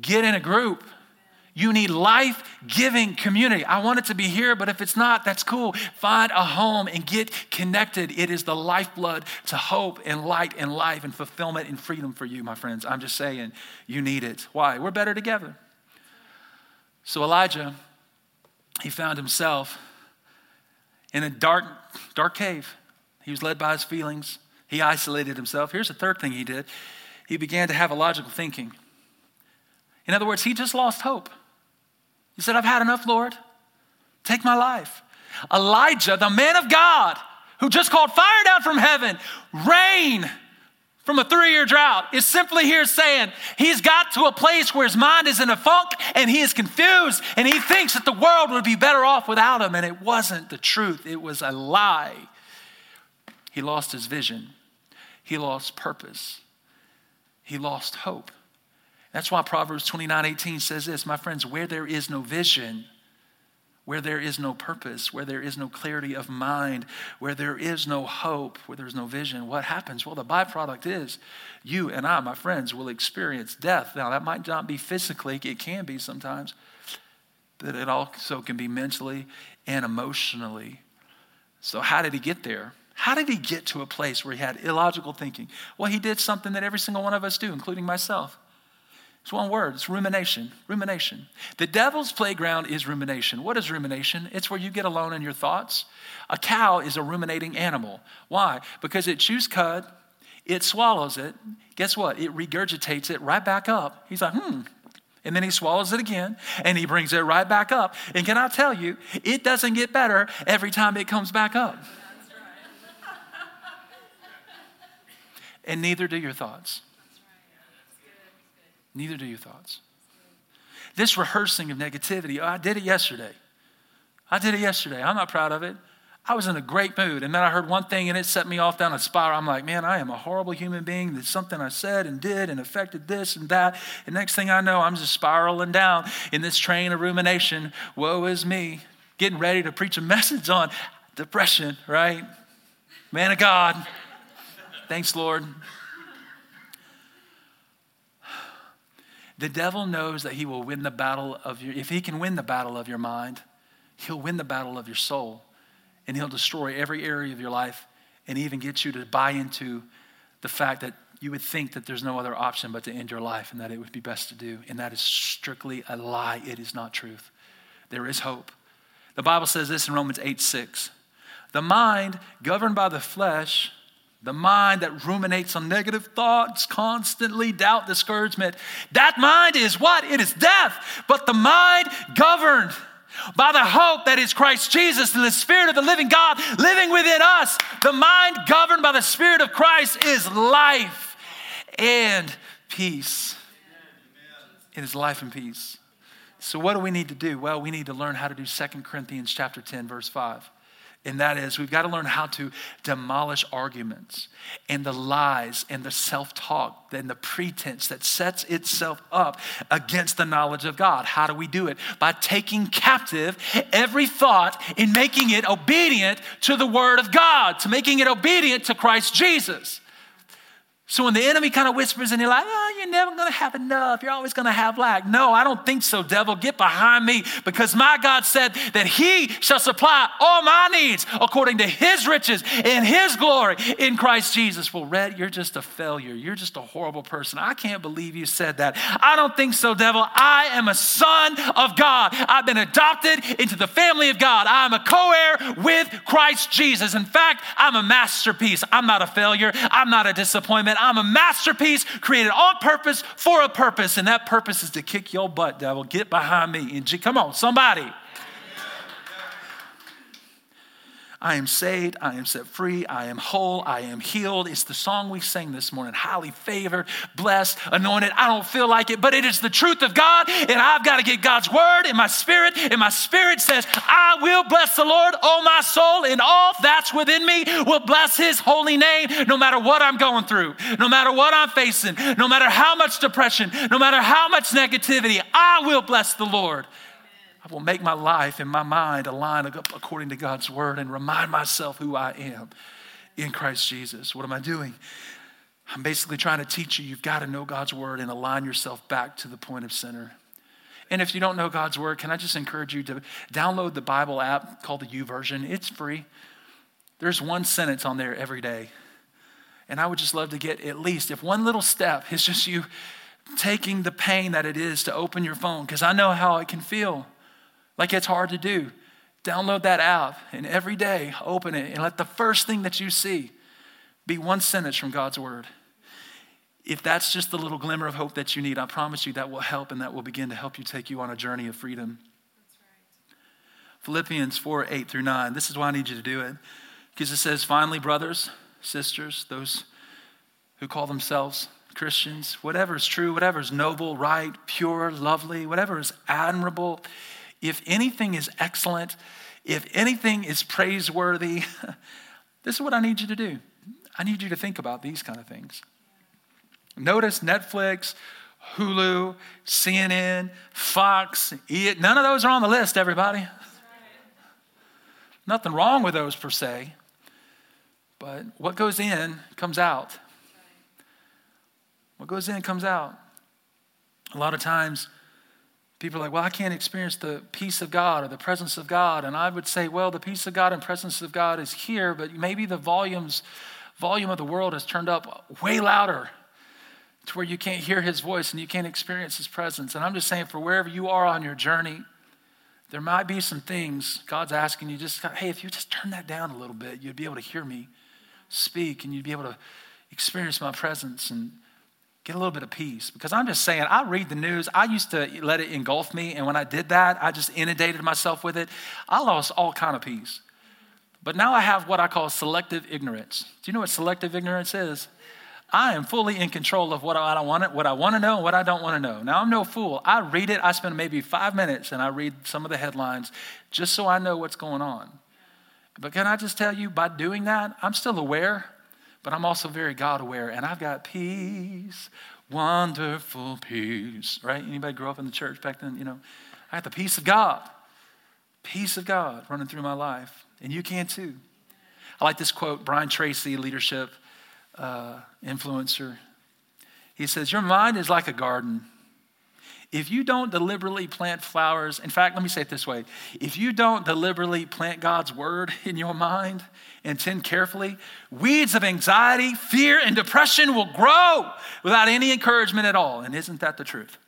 Get in a group. You need life giving community. I want it to be here, but if it's not, that's cool. Find a home and get connected. It is the lifeblood to hope and light and life and fulfillment and freedom for you, my friends. I'm just saying, you need it. Why? We're better together. So Elijah, he found himself in a dark, dark cave. He was led by his feelings. He isolated himself. Here's the third thing he did he began to have a logical thinking. In other words, he just lost hope. He said, I've had enough, Lord. Take my life. Elijah, the man of God, who just called fire down from heaven, rain from a three year drought is simply here saying he's got to a place where his mind is in a funk and he is confused and he thinks that the world would be better off without him. And it wasn't the truth, it was a lie. He lost his vision, he lost purpose, he lost hope. That's why Proverbs 29 18 says this My friends, where there is no vision, where there is no purpose, where there is no clarity of mind, where there is no hope, where there's no vision, what happens? Well, the byproduct is you and I, my friends, will experience death. Now, that might not be physically, it can be sometimes, but it also can be mentally and emotionally. So, how did he get there? How did he get to a place where he had illogical thinking? Well, he did something that every single one of us do, including myself. It's one word, it's rumination. Rumination. The devil's playground is rumination. What is rumination? It's where you get alone in your thoughts. A cow is a ruminating animal. Why? Because it chews cud, it swallows it. Guess what? It regurgitates it right back up. He's like, hmm. And then he swallows it again and he brings it right back up. And can I tell you, it doesn't get better every time it comes back up. and neither do your thoughts. Neither do your thoughts. This rehearsing of negativity, oh, I did it yesterday. I did it yesterday. I'm not proud of it. I was in a great mood, and then I heard one thing and it set me off down a spiral. I'm like, man, I am a horrible human being. That something I said and did and affected this and that. And next thing I know, I'm just spiraling down in this train of rumination. Woe is me. Getting ready to preach a message on depression, right? Man of God. Thanks, Lord. The devil knows that he will win the battle of your, if he can win the battle of your mind, he'll win the battle of your soul. And he'll destroy every area of your life and even get you to buy into the fact that you would think that there's no other option but to end your life and that it would be best to do. And that is strictly a lie. It is not truth. There is hope. The Bible says this in Romans 8 6. The mind governed by the flesh the mind that ruminates on negative thoughts, constantly doubt, discouragement. That mind is what? It is death. But the mind governed by the hope that is Christ Jesus and the Spirit of the living God living within us. The mind governed by the Spirit of Christ is life and peace. It is life and peace. So what do we need to do? Well, we need to learn how to do 2 Corinthians chapter 10 verse 5. And that is, we've got to learn how to demolish arguments and the lies and the self talk and the pretense that sets itself up against the knowledge of God. How do we do it? By taking captive every thought and making it obedient to the Word of God, to making it obedient to Christ Jesus. So when the enemy kind of whispers and you're like, you're never going to have enough. You're always going to have lack. No, I don't think so, devil. Get behind me because my God said that he shall supply all my needs according to his riches in his glory in Christ Jesus. Well, Rhett, you're just a failure. You're just a horrible person. I can't believe you said that. I don't think so, devil. I am a son of God. I've been adopted into the family of God. I'm a co heir with Christ Jesus. In fact, I'm a masterpiece. I'm not a failure. I'm not a disappointment. I'm a masterpiece created on purpose for a purpose, and that purpose is to kick your butt, devil. Get behind me. And come on, somebody. I am saved, I am set free, I am whole, I am healed. It's the song we sang this morning highly favored, blessed, anointed. I don't feel like it, but it is the truth of God, and I've got to get God's word in my spirit. And my spirit says, I will bless the Lord, oh my soul, and all that's within me will bless his holy name no matter what I'm going through, no matter what I'm facing, no matter how much depression, no matter how much negativity. I will bless the Lord. I will make my life and my mind align according to God's word and remind myself who I am in Christ Jesus. What am I doing? I'm basically trying to teach you you've got to know God's word and align yourself back to the point of center. And if you don't know God's word, can I just encourage you to download the Bible app called the YouVersion? It's free. There's one sentence on there every day. And I would just love to get at least, if one little step is just you taking the pain that it is to open your phone, because I know how it can feel. Like it's hard to do. Download that app and every day open it and let the first thing that you see be one sentence from God's word. If that's just the little glimmer of hope that you need, I promise you that will help and that will begin to help you take you on a journey of freedom. Right. Philippians 4 8 through 9. This is why I need you to do it. Because it says, finally, brothers, sisters, those who call themselves Christians, whatever is true, whatever is noble, right, pure, lovely, whatever is admirable, if anything is excellent, if anything is praiseworthy, this is what I need you to do. I need you to think about these kind of things. Notice Netflix Hulu, CNN, Fox, none of those are on the list, everybody. Nothing wrong with those per se, but what goes in comes out. What goes in comes out. A lot of times, people are like, well, I can't experience the peace of God or the presence of God. And I would say, well, the peace of God and presence of God is here, but maybe the volumes, volume of the world has turned up way louder to where you can't hear his voice and you can't experience his presence. And I'm just saying, for wherever you are on your journey, there might be some things God's asking you just, hey, if you just turn that down a little bit, you'd be able to hear me speak and you'd be able to experience my presence and get a little bit of peace. Because I'm just saying, I read the news. I used to let it engulf me. And when I did that, I just inundated myself with it. I lost all kind of peace. But now I have what I call selective ignorance. Do you know what selective ignorance is? I am fully in control of what I want, what I want to know and what I don't want to know. Now, I'm no fool. I read it, I spend maybe five minutes and I read some of the headlines just so I know what's going on. But can I just tell you, by doing that, I'm still aware, but I'm also very God aware, and I've got peace, wonderful peace, right? Anybody grow up in the church back then? You know, I got the peace of God, peace of God running through my life, and you can too. I like this quote, Brian Tracy, leadership uh, influencer. He says, Your mind is like a garden. If you don't deliberately plant flowers, in fact, let me say it this way if you don't deliberately plant God's word in your mind and tend carefully, weeds of anxiety, fear, and depression will grow without any encouragement at all. And isn't that the truth?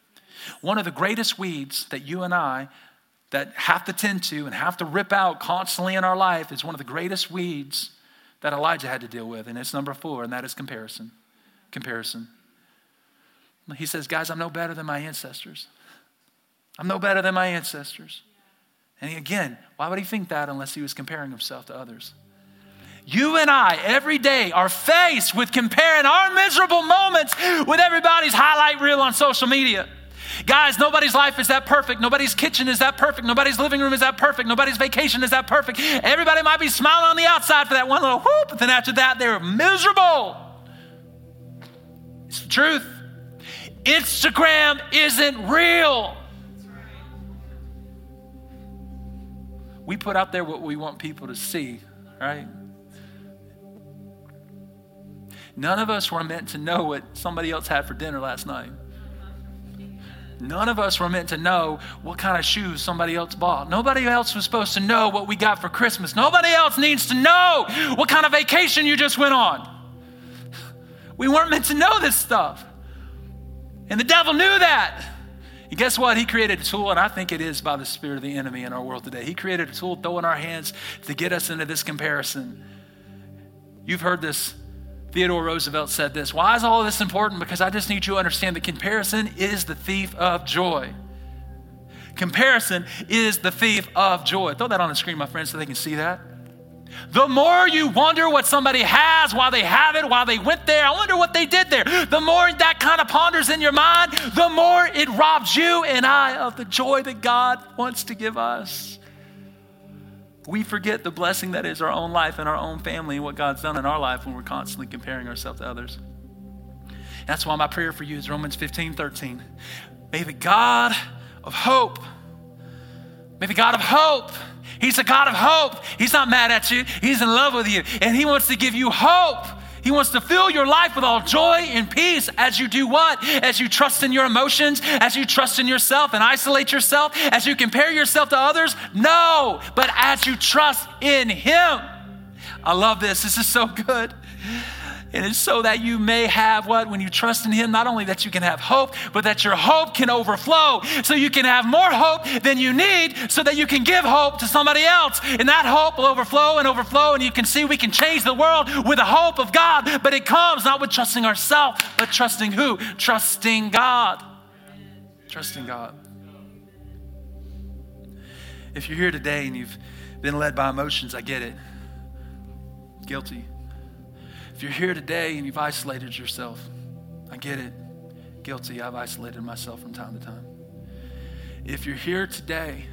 One of the greatest weeds that you and I that have to tend to and have to rip out constantly in our life is one of the greatest weeds that Elijah had to deal with, and it's number four, and that is comparison. Comparison. He says, Guys, I'm no better than my ancestors. I'm no better than my ancestors. And again, why would he think that unless he was comparing himself to others? You and I, every day, are faced with comparing our miserable moments with everybody's highlight reel on social media. Guys, nobody's life is that perfect. Nobody's kitchen is that perfect. Nobody's living room is that perfect. Nobody's vacation is that perfect. Everybody might be smiling on the outside for that one little whoop, but then after that, they're miserable. It's the truth. Instagram isn't real. We put out there what we want people to see, right? None of us were meant to know what somebody else had for dinner last night. None of us were meant to know what kind of shoes somebody else bought. Nobody else was supposed to know what we got for Christmas. Nobody else needs to know what kind of vacation you just went on. We weren't meant to know this stuff. And the devil knew that. And guess what? He created a tool, and I think it is by the spirit of the enemy in our world today. He created a tool, throw in our hands to get us into this comparison. You've heard this Theodore Roosevelt said this Why is all this important? Because I just need you to understand that comparison is the thief of joy. Comparison is the thief of joy. Throw that on the screen, my friends, so they can see that. The more you wonder what somebody has, why they have it, why they went there, I wonder what they did there. The more that kind of ponders in your mind, the more it robs you and I of the joy that God wants to give us we forget the blessing that is our own life and our own family and what God's done in our life when we're constantly comparing ourselves to others. That's why my prayer for you is Romans 15 13. May the God of hope, may the God of hope, He's a God of hope. He's not mad at you, He's in love with you, and He wants to give you hope he wants to fill your life with all joy and peace as you do what? As you trust in your emotions, as you trust in yourself and isolate yourself, as you compare yourself to others? No, but as you trust in Him. I love this. This is so good. And it's so that you may have what? When you trust in Him, not only that you can have hope, but that your hope can overflow. So you can have more hope than you need so that you can give hope to somebody else. And that hope will overflow and overflow. And you can see we can change the world with the hope of God. But it comes not with trusting ourselves, but trusting who? Trusting God. Trusting God. If you're here today and you've been led by emotions, I get it. Guilty. If you're here today and you've isolated yourself, I get it. Guilty, I've isolated myself from time to time. If you're here today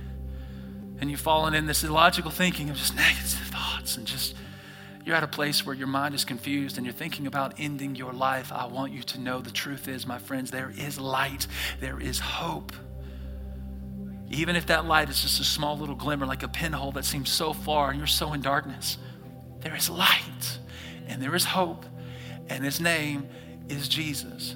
and you've fallen in this illogical thinking of just negative thoughts and just, you're at a place where your mind is confused and you're thinking about ending your life, I want you to know the truth is, my friends, there is light, there is hope. Even if that light is just a small little glimmer, like a pinhole that seems so far and you're so in darkness, there is light and there is hope, and his name is Jesus.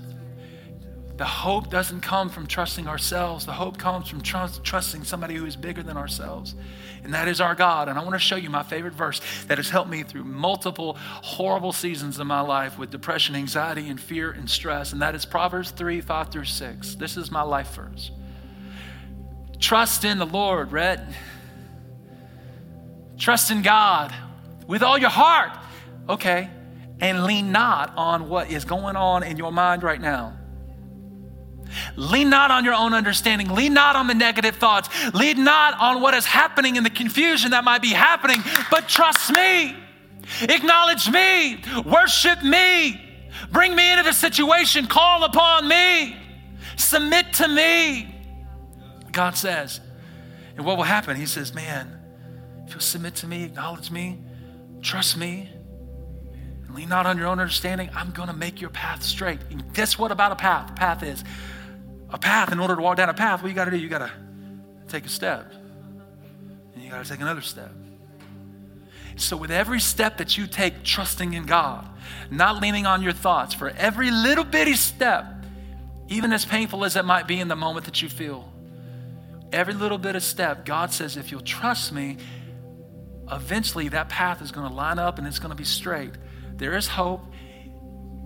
The hope doesn't come from trusting ourselves. The hope comes from trust, trusting somebody who is bigger than ourselves. And that is our God. And I want to show you my favorite verse that has helped me through multiple horrible seasons of my life with depression, anxiety, and fear and stress. And that is Proverbs 3 5 through 6. This is my life verse. Trust in the Lord, Rhett. Trust in God with all your heart. Okay. And lean not on what is going on in your mind right now. Lean not on your own understanding. Lean not on the negative thoughts. Lean not on what is happening and the confusion that might be happening, but trust me. Acknowledge me. Worship me. Bring me into the situation. Call upon me. Submit to me. God says. And what will happen? He says, Man, if you'll submit to me, acknowledge me, trust me, lean not on your own understanding, I'm going to make your path straight. And guess what about a path? A path is a path, in order to walk down a path, what you got to do? You got to take a step. And you got to take another step. So, with every step that you take, trusting in God, not leaning on your thoughts, for every little bitty step, even as painful as it might be in the moment that you feel, every little bit of step, God says, if you'll trust me, eventually that path is going to line up and it's going to be straight. There is hope,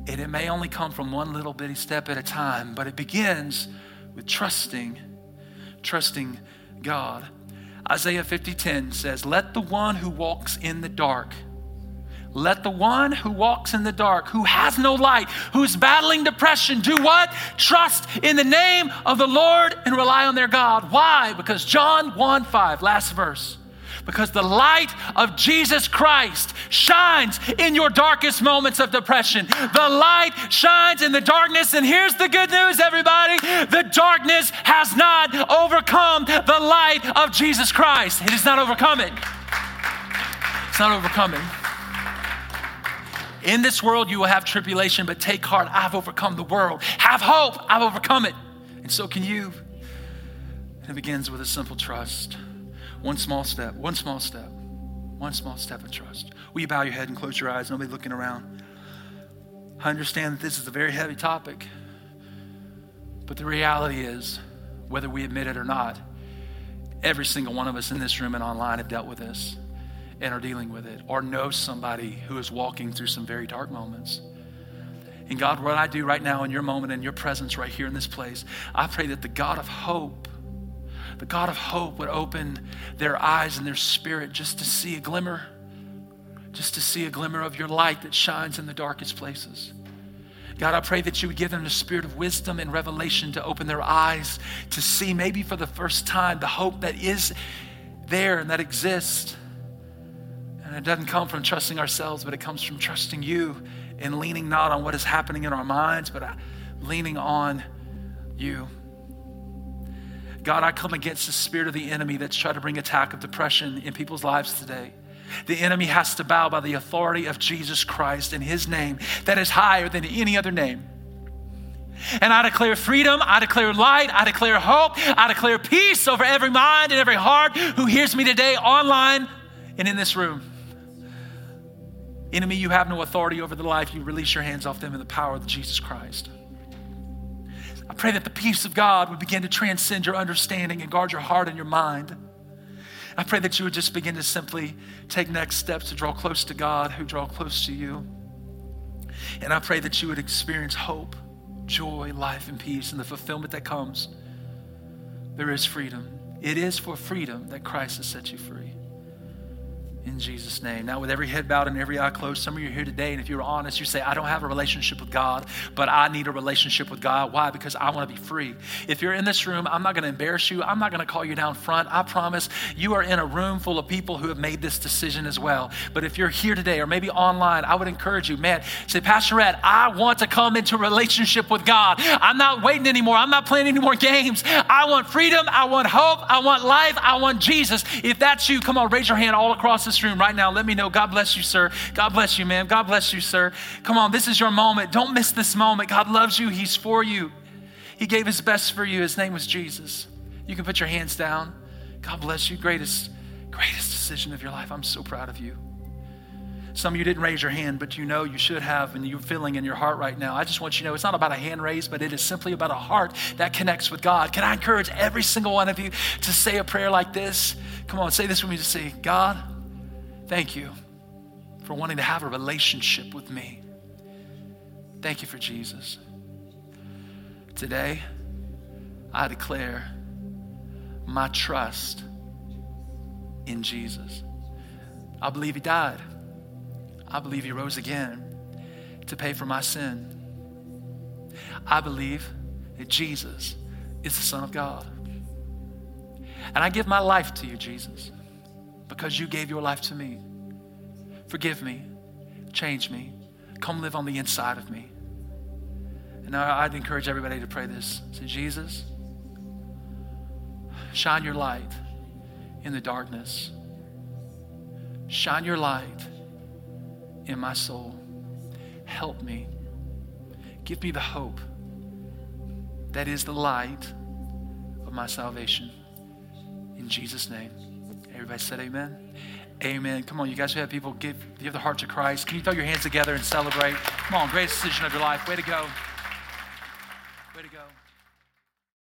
and it may only come from one little bitty step at a time, but it begins with trusting, trusting God. Isaiah 50:10 says, "Let the one who walks in the dark let the one who walks in the dark, who has no light, who's battling depression, do what? Trust in the name of the Lord and rely on their God. Why? Because John 1 5, last verse because the light of Jesus Christ shines in your darkest moments of depression. The light shines in the darkness. And here's the good news, everybody the darkness has not overcome the light of Jesus Christ. It has not overcome it. It's not overcoming. In this world, you will have tribulation, but take heart. I've overcome the world. Have hope. I've overcome it. And so can you. It begins with a simple trust. One small step, one small step, one small step of trust. Will you bow your head and close your eyes? Nobody looking around. I understand that this is a very heavy topic, but the reality is, whether we admit it or not, every single one of us in this room and online have dealt with this and are dealing with it, or know somebody who is walking through some very dark moments. And God, what I do right now in your moment, in your presence right here in this place, I pray that the God of hope the God of hope would open their eyes and their spirit just to see a glimmer, just to see a glimmer of your light that shines in the darkest places. God, I pray that you would give them the spirit of wisdom and revelation to open their eyes to see, maybe for the first time, the hope that is there and that exists. And it doesn't come from trusting ourselves, but it comes from trusting you and leaning not on what is happening in our minds, but uh, leaning on you. God, I come against the spirit of the enemy that's trying to bring attack of depression in people's lives today. The enemy has to bow by the authority of Jesus Christ in his name that is higher than any other name. And I declare freedom, I declare light, I declare hope, I declare peace over every mind and every heart who hears me today online and in this room. Enemy, you have no authority over the life. You release your hands off them in the power of Jesus Christ. I pray that the peace of God would begin to transcend your understanding and guard your heart and your mind. I pray that you would just begin to simply take next steps to draw close to God, who draw close to you. And I pray that you would experience hope, joy, life, and peace, and the fulfillment that comes. There is freedom. It is for freedom that Christ has set you free in Jesus' name. Now, with every head bowed and every eye closed, some of you are here today, and if you're honest, you say, I don't have a relationship with God, but I need a relationship with God. Why? Because I want to be free. If you're in this room, I'm not going to embarrass you. I'm not going to call you down front. I promise you are in a room full of people who have made this decision as well. But if you're here today or maybe online, I would encourage you, man, say, Pastor Rhett, I want to come into a relationship with God. I'm not waiting anymore. I'm not playing any more games. I want freedom. I want hope. I want life. I want Jesus. If that's you, come on, raise your hand all across this room right now, let me know. God bless you, sir. God bless you, ma'am. God bless you, sir. Come on, this is your moment. Don't miss this moment. God loves you, He's for you. He gave His best for you. His name was Jesus. You can put your hands down. God bless you. Greatest, greatest decision of your life. I'm so proud of you. Some of you didn't raise your hand, but you know you should have, and you're feeling in your heart right now. I just want you to know it's not about a hand raised, but it is simply about a heart that connects with God. Can I encourage every single one of you to say a prayer like this? Come on, say this with me to say, God, thank you for wanting to have a relationship with me. Thank you for Jesus. Today, I declare my trust in Jesus. I believe He died. I believe He rose again to pay for my sin. I believe that Jesus is the Son of God. And I give my life to you, Jesus, because you gave your life to me. Forgive me, change me, come live on the inside of me. And I'd encourage everybody to pray this. Say, Jesus, shine your light in the darkness. Shine your light in my soul. Help me. Give me the hope that is the light of my salvation. In Jesus' name. Everybody said amen. Amen. Come on, you guys who have people give, give the heart to Christ. Can you throw your hands together and celebrate? Come on, greatest decision of your life. Way to go.